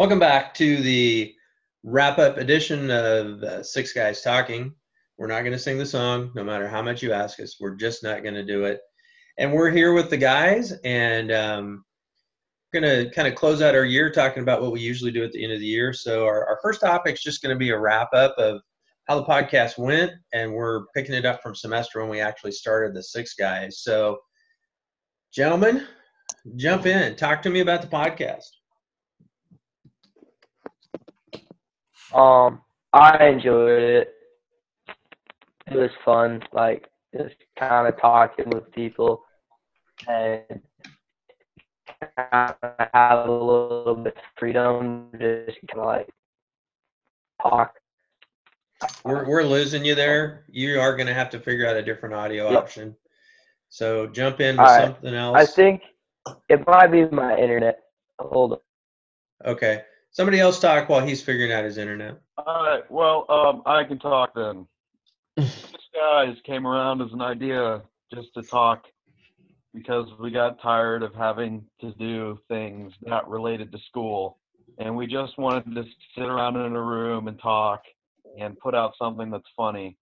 Welcome back to the wrap up edition of uh, Six Guys Talking. We're not going to sing the song, no matter how much you ask us. We're just not going to do it. And we're here with the guys, and um, going to kind of close out our year talking about what we usually do at the end of the year. So, our, our first topic is just going to be a wrap up of how the podcast went, and we're picking it up from semester when we actually started the Six Guys. So, gentlemen, jump in. Talk to me about the podcast. Um, I enjoyed it. It was fun, like just kind of talking with people and kind of have a little bit of freedom, just kind of like talk. We're we're losing you there. You are going to have to figure out a different audio Yep. option. So jump in with right. something else. I think it might be my internet. Hold on. Okay. Somebody else talk while he's figuring out his internet. All right. Well, um, I can talk then. this guys came around as an idea just to talk because we got tired of having to do things not related to school, and we just wanted to sit around in a room and talk and put out something that's funny.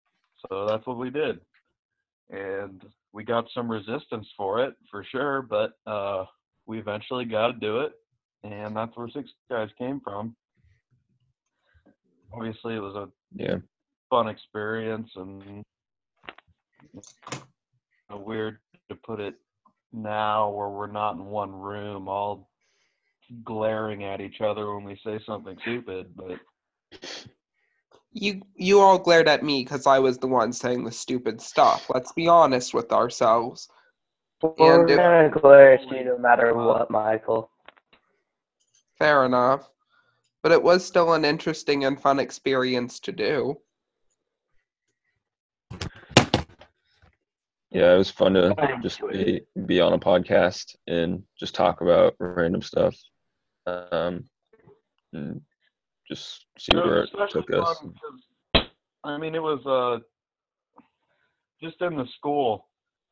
So that's what we did, and we got some resistance for it for sure, but uh, we eventually got to do it, and that's where Six Guys came from obviously it was a Yeah. fun experience and weird to put it now where we're not in one room all glaring at each other when we say something stupid but You you all glared at me because I was the one saying the stupid stuff. Let's be honest with ourselves. We're And if- gonna glare at you no matter what, Michael. Fair enough. But it was still an interesting and fun experience to do. Yeah, it was fun to just be, be on a podcast and just talk about random stuff. Um, and just see it where it took us. i mean it was uh just in the school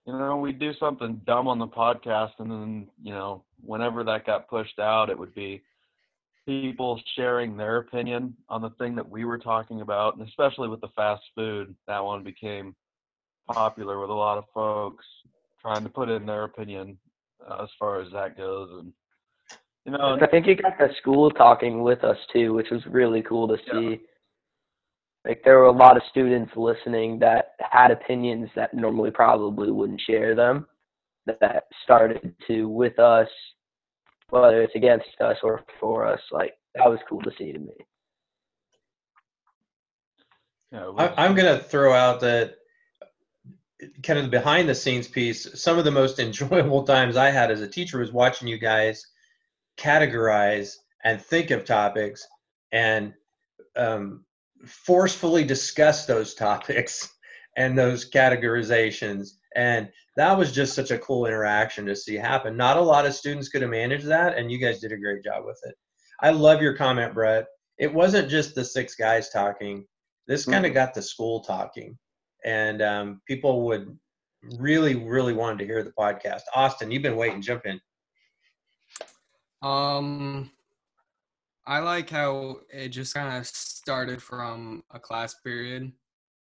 you know we'd do something dumb on the podcast and then you know whenever that got pushed out it would be people sharing their opinion on the thing that we were talking about and especially with the fast food that one became popular with a lot of folks trying to put in their opinion uh, as far as that goes and you know I think you got the school talking with us too, which was really cool to Yeah. see. Like there were a lot of students listening that had opinions that normally probably wouldn't share them, that started to with us, whether it's against us or for us. Like that was cool to see to me. I, was- I'm going to throw out that kind of the behind the scenes piece. Some of the most enjoyable times I had as a teacher was watching you guys categorize and think of topics and um, forcefully discuss those topics and those categorizations. And that was just such a cool interaction to see happen. Not a lot of students could have managed that, and you guys did a great job with it. I love your comment, Brett. It wasn't just the six guys talking. This kind of got the school talking, and um, people would really, really wanted to hear the podcast. Austin, you've been waiting. Jump in. Um, I like how it just kind of started from a class period.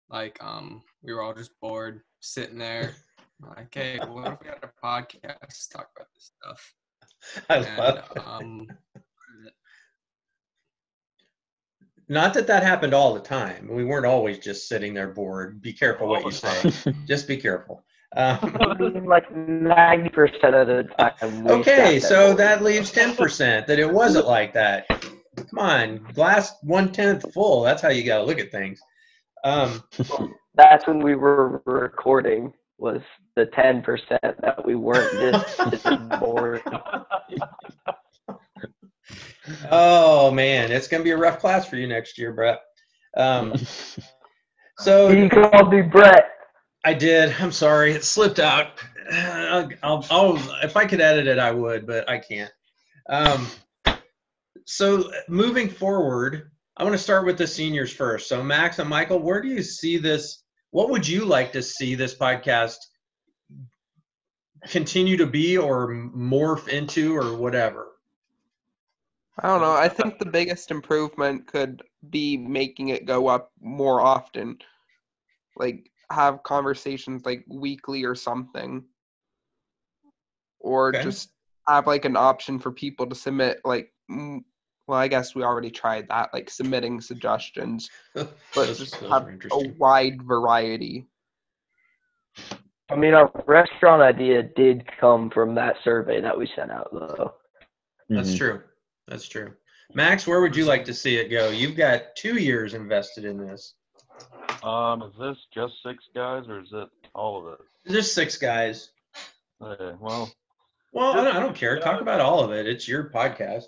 Like, um, we were all just bored, sitting there. Like, hey, what if we had a podcast to talk about this stuff? I And, love it. um, Not that that happened all the time. We weren't always just sitting there bored. Be careful what you say. just be careful. Um, like ninety percent of the time. okay, so there. that leaves ten percent that it wasn't like that. Come on, glass one tenth full. That's how you got to look at things. Um, That's when we were recording. Was the ten percent that we weren't just, just bored. oh man, it's gonna be a rough class for you next year, Brett. Um, so He called me Brett. I did. I'm sorry, it slipped out. I'll, I'll, I'll if I could edit it, I would, but I can't. Um, so moving forward, I want to start with the seniors first. So Max and Michael, where do you see this? What would you like to see this podcast continue to be, or morph into, or whatever? I don't know. I think the biggest improvement could be making it go up more often. Like have conversations like weekly or something. Or Okay. just have like an option for people to submit like well, I guess we already tried that, like submitting suggestions, but Those- just those have a wide variety. I mean, our restaurant idea did come from that survey that we sent out, though. That's Mhm. true. That's true. Max, where would you like to see it go? You've got two years invested in this. Um, is this just six guys or is it all of it? There's six guys. Okay, well, Well, I don't, I don't care. Talk about all of it. It's your podcast.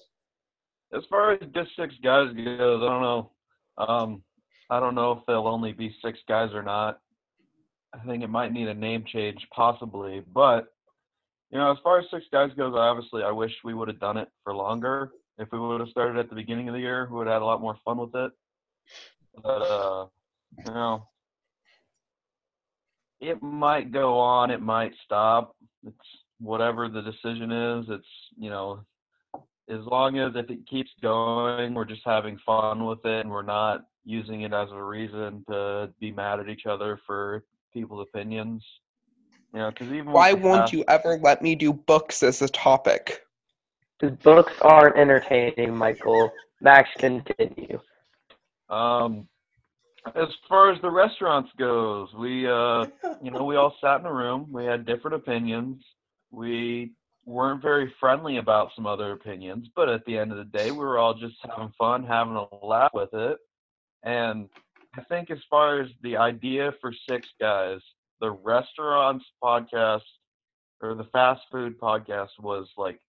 As far as just six guys goes, I don't know. Um, I don't know if they'll only be six guys or not. I think it might need a name change, possibly. But you know, as far as six guys goes, obviously, I wish we would have done it for longer. If we would have started at the beginning of the year, we would have had a lot more fun with it. But uh, you know, it might go on, it might stop. It's whatever the decision is. It's you know, as long as if it keeps going, we're just having fun with it, and we're not using it as a reason to be mad at each other for people's opinions. You know, because even Why won't past- you ever let me do books as a topic? Because books aren't entertaining, Michael. Max, continue. Um, as far as the restaurants goes, we uh, you know, we all sat in a room. We had different opinions. We weren't very friendly about some other opinions, but at the end of the day, we were all just having fun, having a laugh with it. And I think as far as the idea for six guys, the restaurants podcast or the fast food podcast was like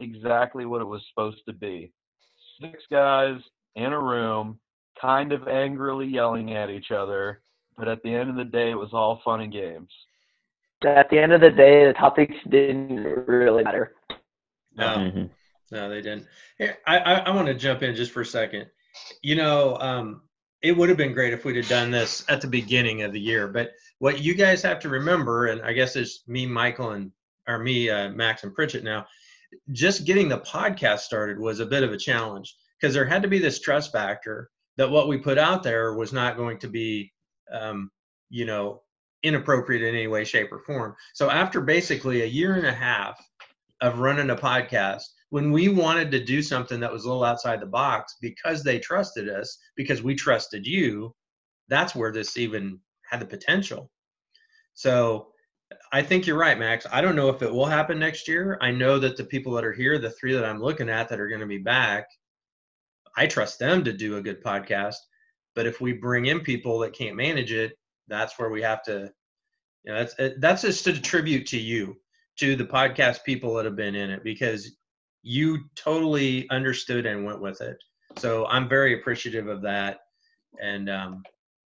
exactly what it was supposed to be. Six guys in a room, kind of angrily yelling at each other, but at the end of the day, it was all fun and games. At the end of the day, the topics didn't really matter. No, Mhm. no, they didn't. Here, I, I, I want to jump in just for a second. You know, um, it would have been great if we'd have done this at the beginning of the year. But what you guys have to remember, and I guess it's me, Michael, and or me, uh, Max, and Pritchett now. Just getting the podcast started was a bit of a challenge because there had to be this trust factor that what we put out there was not going to be, um, you know, inappropriate in any way, shape, or form. So after basically a year and a half of running a podcast when we wanted to do something that was a little outside the box because they trusted us because we trusted you that's where this even had the potential. So i think you're right max. I don't know if it will happen next year. I know that the people that are here the three that i'm looking at that are going to be back i trust them to do a good podcast. But if we bring in people that can't manage it that's where we have to you know that's that's just a tribute to you to the podcast people that have been in it because you totally understood and went with it. So I'm very appreciative of that. And um,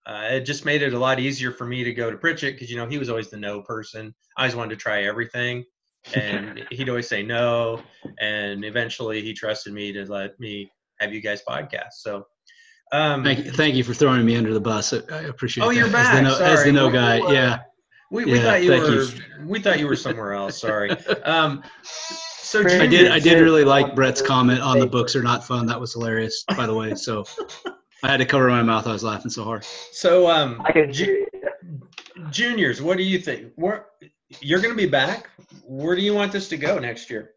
uh, it just made it a lot easier for me to go to Pritchett because, you know, he was always the no person. I always wanted to try everything. And he'd always say no. And eventually he trusted me to let me have you guys podcast. So, um, Thank you, thank you for throwing me under the bus. I, I appreciate Oh, that. you're As back. the no, as the no Well, guy. well, uh, Yeah. we, we Yeah, thought you thank were, you. we thought you were somewhere else. Sorry. Um, so I I did. I did really like Brett's comment on the books are not fun. That was hilarious, by the way. So I had to cover my mouth. I was laughing so hard. So, um, I can Ju- juniors, what do you think? Where you're going to be back? Where do you want this to go next year?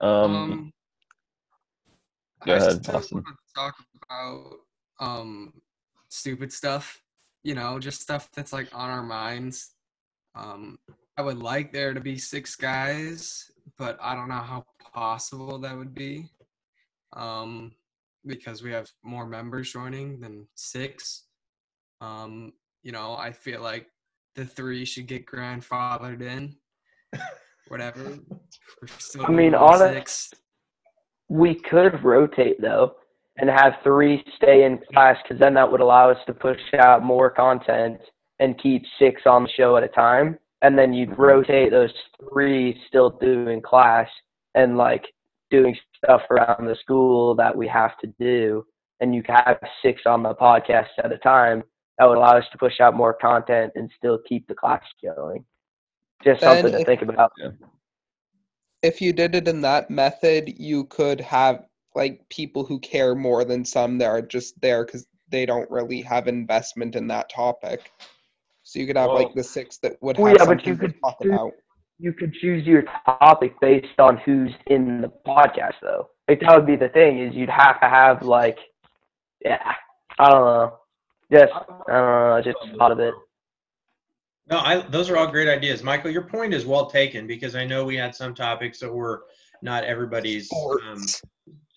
Um, Go ahead, Austin. Talk about um stupid stuff, you know, just stuff that's like on our minds. Um, I would like there to be six guys, but I don't know how possible that would be. Um, because we have more members joining than six. Um, you know, I feel like the three should get grandfathered in. Whatever. I mean, doing honest- six. We could rotate though, and have three stay in class, because then that would allow us to push out more content and keep six on the show at a time. And then you'd rotate those three still doing class and like doing stuff around the school that we have to do. And you could have six on the podcast at a time. That would allow us to push out more content and still keep the class going. Just something to if- think about. if you did it in that method, you could have like people who care more than some that are just there because they don't really have investment in that topic. So you could have Well- like the six that would Well, have yeah, but you to could talk do- about. You could choose your topic based on who's in the podcast, though. Like that would be the thing is you'd have to have like, yeah, I don't know, just I don't know, I just thought of it. No, I, those are all great ideas. Michael, your point is well taken because I know we had some topics that were not everybody's um, Sports.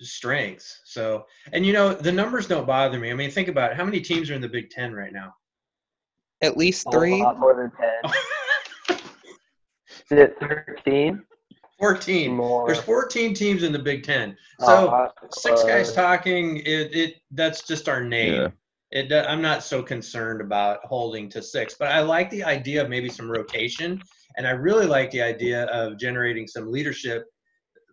Strengths. So, and you know, the numbers don't bother me. I mean, think about it. How many teams are in the Big Ten right now? At least A three. lot more than ten. Is it thirteen? 14. More. There's 14 teams in the Big Ten. So Uh, six guys uh, talking, it, it that's just our name. Yeah. It, I'm not so concerned about holding to six, but I like the idea of maybe some rotation, and I really like the idea of generating some leadership.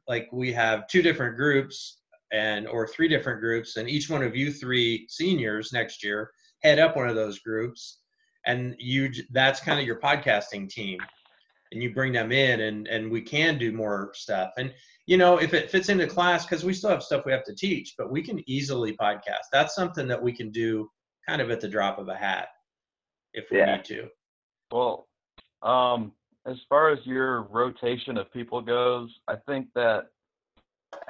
Like we have two different groups, and or three different groups, and each one of you three seniors next year head up one of those groups, and you that's kind of your podcasting team, and you bring them in, and and we can do more stuff, and you know, if it fits into class, because we still have stuff we have to teach, but we can easily podcast. That's something that we can do kind of at the drop of a hat if we Yeah. need to. Well, um, as far as your rotation of people goes, I think that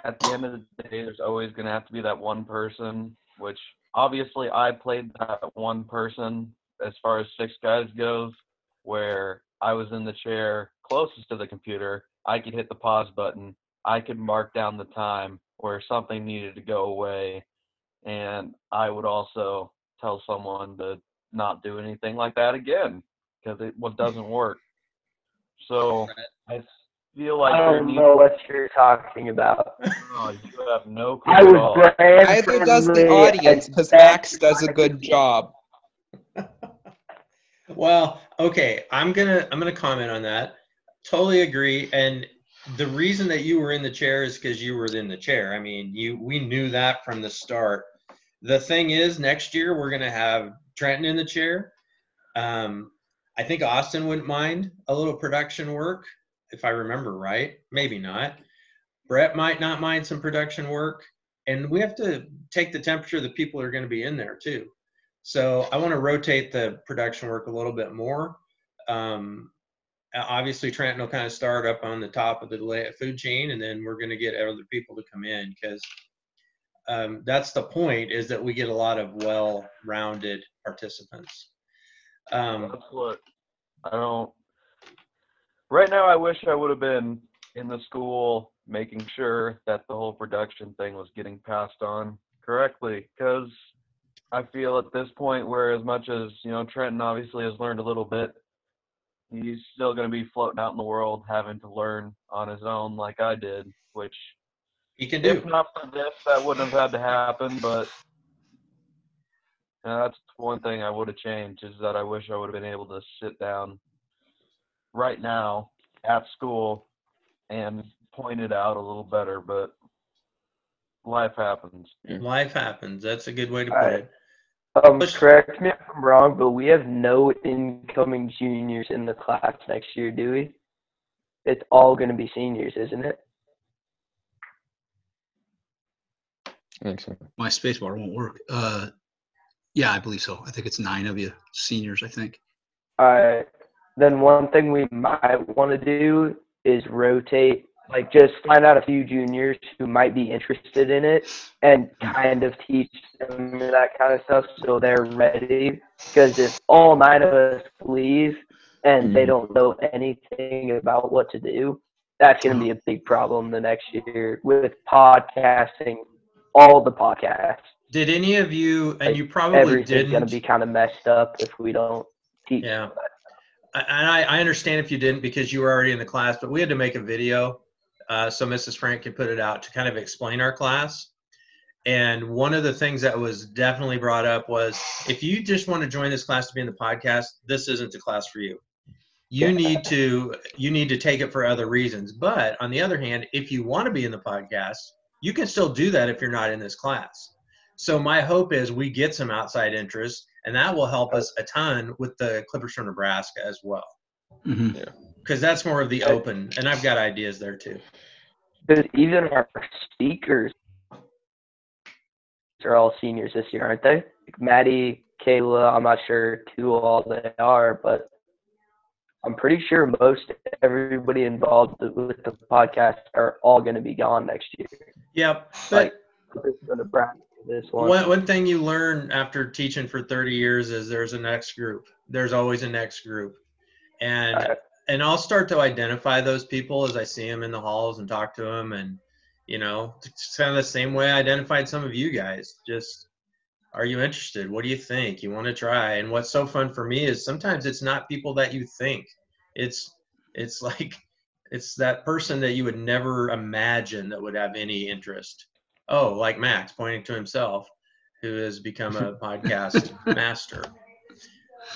at the end of the day, there's always going to have to be that one person, which obviously I played that one person as far as six guys goes, where I was in the chair closest to the computer. I could hit the pause button. I could mark down the time where something needed to go away. And I would also tell someone to not do anything like that again because it what doesn't work. So I feel like I don't needs, know what you're talking about. oh, you have no clue I at was all. brand Either does the audience because Max does a good job. Well, okay, I'm gonna I'm gonna comment on that. Totally agree. And the reason that you were in the chair is because you were in the chair. I mean, you we knew that from the start. The thing is, next year we're gonna have Trenton in the chair. Um, I think Austin wouldn't mind a little production work, if I remember right. Maybe not. Brett might not mind some production work, and we have to take the temperature of the people who are going to be in there too. So I want to rotate the production work a little bit more. Um, obviously, Trenton will kind of start up on the top of the food chain, and then we're going to get other people to come in because um, that's the point is that we get a lot of well-rounded participants. Um, That's what I don't. Right now, I wish I would have been in the school making sure that the whole production thing was getting passed on correctly because I feel at this point where as much as you know Trenton obviously has learned a little bit, he's still going to be floating out in the world having to learn on his own like I did, which he can do. if not for this, that wouldn't have had to happen. But that's one thing I would have changed is that I wish I would have been able to sit down right now at school and point it out a little better. But life happens. Life happens. That's a good way to put Alright. it. Um, Push- correct me if I'm wrong, but we have no incoming juniors in the class next year, do we? It's all going to be seniors, isn't it? I think so. My spacebar won't work. Uh, yeah, I believe so. I think it's nine of you seniors. I think. All right. Then one thing we might want to do is rotate, like just find out a few juniors who might be interested in it and kind of teach them that kind of stuff so they're ready. Because if all nine of us leave and they Mhm. don't know anything about what to do, that's going to be a big problem the next year with podcasting, all the podcasts. Did any of you, and Like, you probably Everything's didn't, going to be kind of messed up if we don't teach. Yeah. I- and I, I understand if you didn't because you were already in the class, but we had to make a video uh, so Mrs. Frank could put it out to kind of explain our class. And one of the things that was definitely brought up was if you just want to join this class to be in the podcast, this isn't the class for you. You need to you need to take it for other reasons. But on the other hand, if you want to be in the podcast, you can still do that if you're not in this class. So my hope is we get some outside interest, and that will help us a ton with the Clippers from Nebraska as well. Mm-hmm. Because that's more of the open, and I've got ideas there too. Because even our speakers are all seniors this year, aren't they? Like Maddie, Kayla, I'm not sure who all they are, but I'm pretty sure most everybody involved with the podcast are all going to be gone next year. Yep. Like, Nebraska this one. One, one thing you learn after teaching for 30 years is there's a next group. There's always a next group. And and I'll start to identify those people as I see them in the halls and talk to them and you know, it's kind of the same way I identified some of you guys. Just are you interested? What do you think? You want to try? And what's so fun for me is sometimes it's not people that you think. It's it's like it's that person that you would never imagine that would have any interest. Oh, like Max pointing to himself, who has become a podcast master.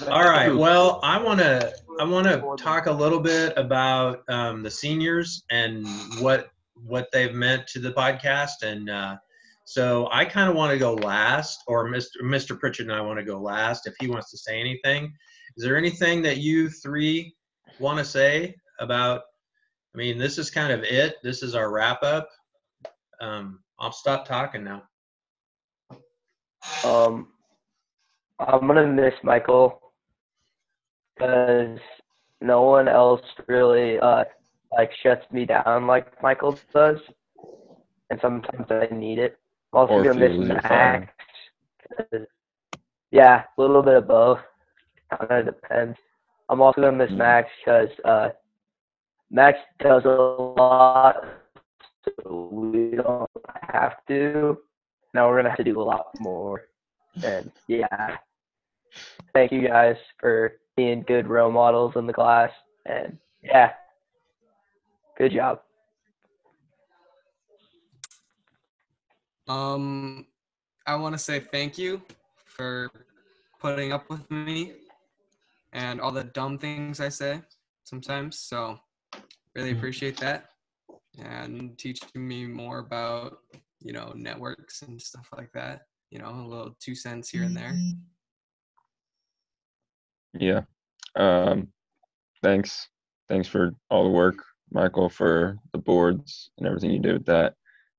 All right. Well, I want to I want to talk a little bit about um, the seniors and what what they've meant to the podcast, and uh, so I kind of want to go last, or Mr. Mr. Pritchett and I want to go last if he wants to say anything. Is there anything that you three want to say about? I mean, this is kind of it. This is our wrap up. Um, I'll stop talking now. Um, I'm gonna miss Michael because no one else really uh like shuts me down like Michael does, and sometimes I need it. I'm also Or gonna miss Max. Yeah, a little bit of both. Kind of depends. I'm also gonna miss Mm. Max because uh, Max does a lot, so we don't have to. Now we're gonna have to do a lot more. And yeah, thank you guys for being good role models in the class. And yeah, good job. Um, I want to say thank you for putting up with me and all the dumb things I say sometimes. So, really appreciate that and teaching me more about, you know, networks and stuff like that. You know, a little two cents here and there. Yeah. Um, thanks. Thanks for all the work, Michael, for the boards and everything you did with that,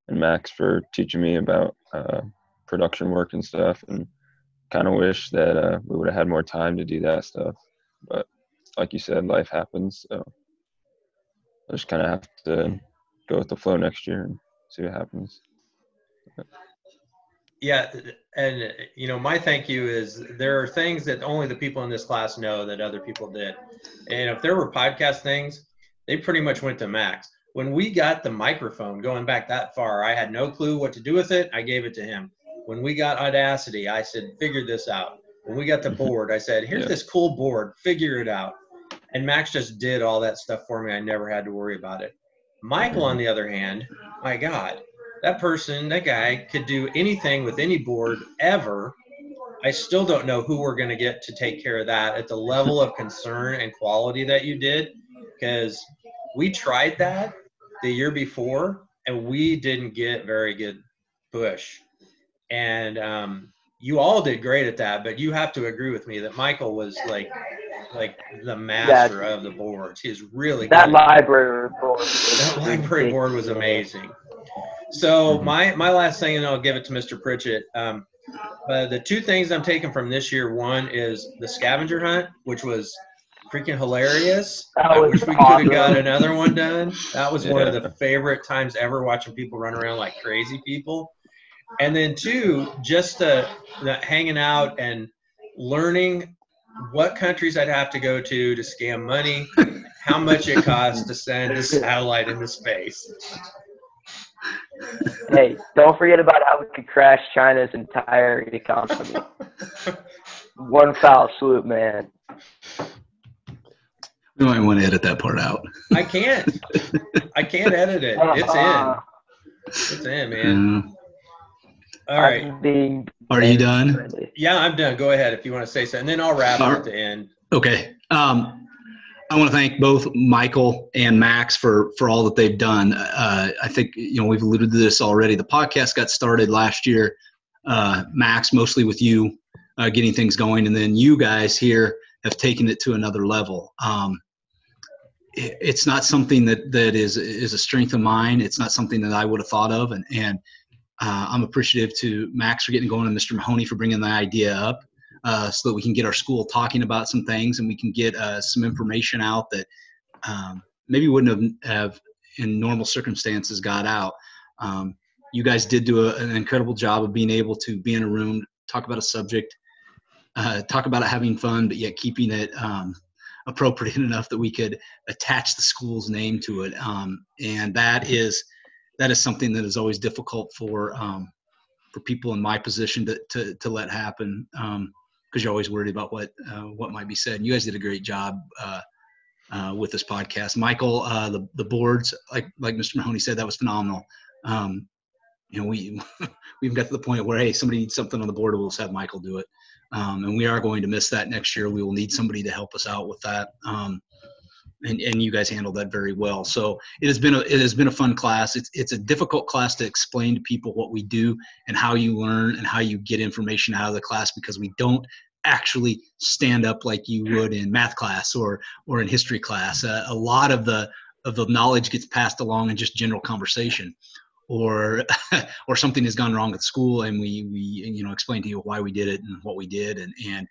and Max for teaching me about uh, production work and stuff. And kind of wish that uh, we would have had more time to do that stuff. But like you said, life happens. So I just kind of have to go with the flow next year and see what happens. Yeah, and you know, my thank you is there are things that only the people in this class know that other people did. And if there were podcast things, they pretty much went to Max. When we got the microphone going back that far, I had no clue what to do with it. I gave it to him. When we got Audacity, I said, figure this out. When we got the board, I said, here's Yeah. this cool board, figure it out. And Max just did all that stuff for me. I never had to worry about it. Michael, on the other hand, my God, that person, that guy could do anything with any board ever. I still don't know who we're going to get to take care of that at the level of concern and quality that you did because we tried that the year before and we didn't get very good push. And um, you all did great at that, but you have to agree with me that Michael was like like the master of the boards. He's really That good. library board. That library board was amazing. So Mhm. my my last thing, and I'll give it to Mr. Pritchett. Um, uh, the two things I'm taking from this year, one is the scavenger hunt, which was freaking hilarious. That I was wish we could have got another one done. That was one of the favorite times ever watching people run around like crazy people. And then two, just the, the hanging out and learning what countries I'd have to go to to scam money, how much it costs to send a satellite into space. Hey, don't forget about how we could crash China's entire economy. One foul swoop, man. We might want to edit that part out. I can't. I can't edit it. It's in. Uh-huh. It's in, man. All right. Being are you done? friendly. Yeah, I'm done. Go ahead if you want to say something. And then I'll wrap All it at the end. Okay. Um, I want to thank both Michael and Max for for all that they've done. Uh, I think you know we've alluded to this already. The podcast got started last year. Uh, Max, mostly with you, uh, getting things going, and then you guys here have taken it to another level. Um, it, it's not something that that is is a strength of mine. It's not something that I would have thought of, and and uh, I'm appreciative to Max for getting going and Mr. Mahoney for bringing the idea up. Uh, so that we can get our school talking about some things and we can get uh, some information out that um, maybe wouldn't have, have in normal circumstances got out. Um, you guys did do a, an incredible job of being able to be in a room, talk about a subject, uh, talk about it having fun, but yet keeping it um, appropriate enough that we could attach the school's name to it. Um, and that is that is something that is always difficult for um, for people in my position to to, to let happen because um, you're always worried about what uh, what might be said. And you guys did a great job. Uh, uh, with this podcast. Michael, uh, the the boards, like like Mr. Mahoney said, that was phenomenal. Um, you know, we we even got to the point where hey, somebody needs something on the board, we'll just have Michael do it. Um, and we are going to miss that next year. We will need somebody to help us out with that. Um, and, and you guys handled that very well. So it has been a it has been a fun class. It's it's a difficult class to explain to people what we do and how you learn and how you get information out of the class because we don't actually stand up like you would in math class or or in history class. Uh, a lot of the of the knowledge gets passed along in just general conversation, or or something has gone wrong at school, and we we you know explain to you why we did it and what we did, and and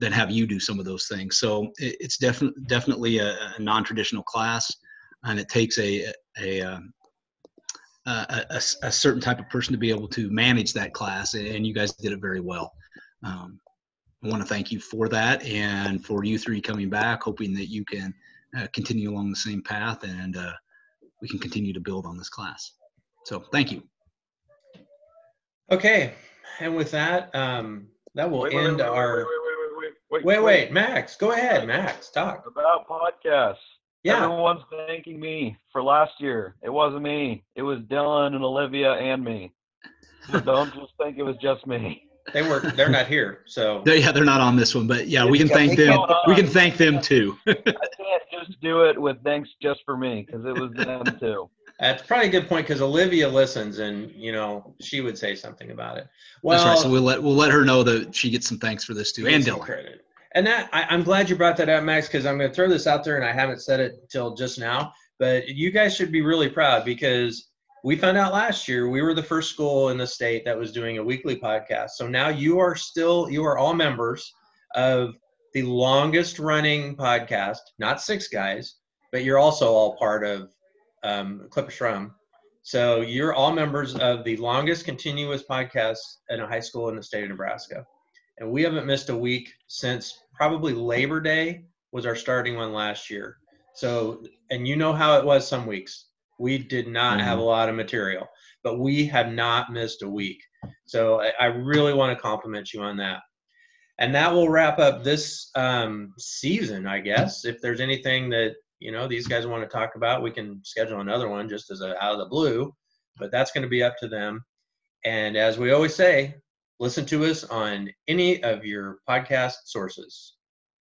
then have you do some of those things. So it, it's definitely definitely a, a non-traditional class, and it takes a a, um, a a, a, certain type of person to be able to manage that class, and you guys did it very well. Um, I want to thank you for that and for you three coming back, hoping that you can uh, continue along the same path and uh, we can continue to build on this class. So thank you. Okay. And with that, um, that will Wait, end wait, wait, our. Wait, wait, wait, Max, go ahead, Max, talk. About podcasts. Yeah. Everyone's thanking me for last year. It wasn't me. It was Dylan and Olivia and me. So don't just think it was just me. They were, they're not here, so. They're, yeah, they're not on this one, but yeah, we can thank them. We can thank them too. I can't just do it with thanks just for me because it was them too. That's probably a good point because Olivia listens and, you know, she would say something about it. Well, That's right. So we'll let we'll let her know that she gets some thanks for this too, and Dylan. credit. And that I, I'm glad you brought that up, Max, because I'm going to throw this out there, and I haven't said it till just now. But you guys should be really proud because we found out last year we were the first school in the state that was doing a weekly podcast. So now you are still you are all members of the longest running podcast, not six guys, but you're also all part of um, Clipper Shrum. So you're all members of the longest continuous podcast in a high school in the state of Nebraska. And we haven't missed a week since probably Labor Day was our starting one last year. So, and you know how it was some weeks. We did not mm-hmm. have a lot of material, but we have not missed a week. So I, I really want to compliment you on that. And that will wrap up this um, season, I guess. If there's anything that you know these guys want to talk about, we can schedule another one just as a out of the blue. But that's going to be up to them. And as we always say, listen to us on any of your podcast sources.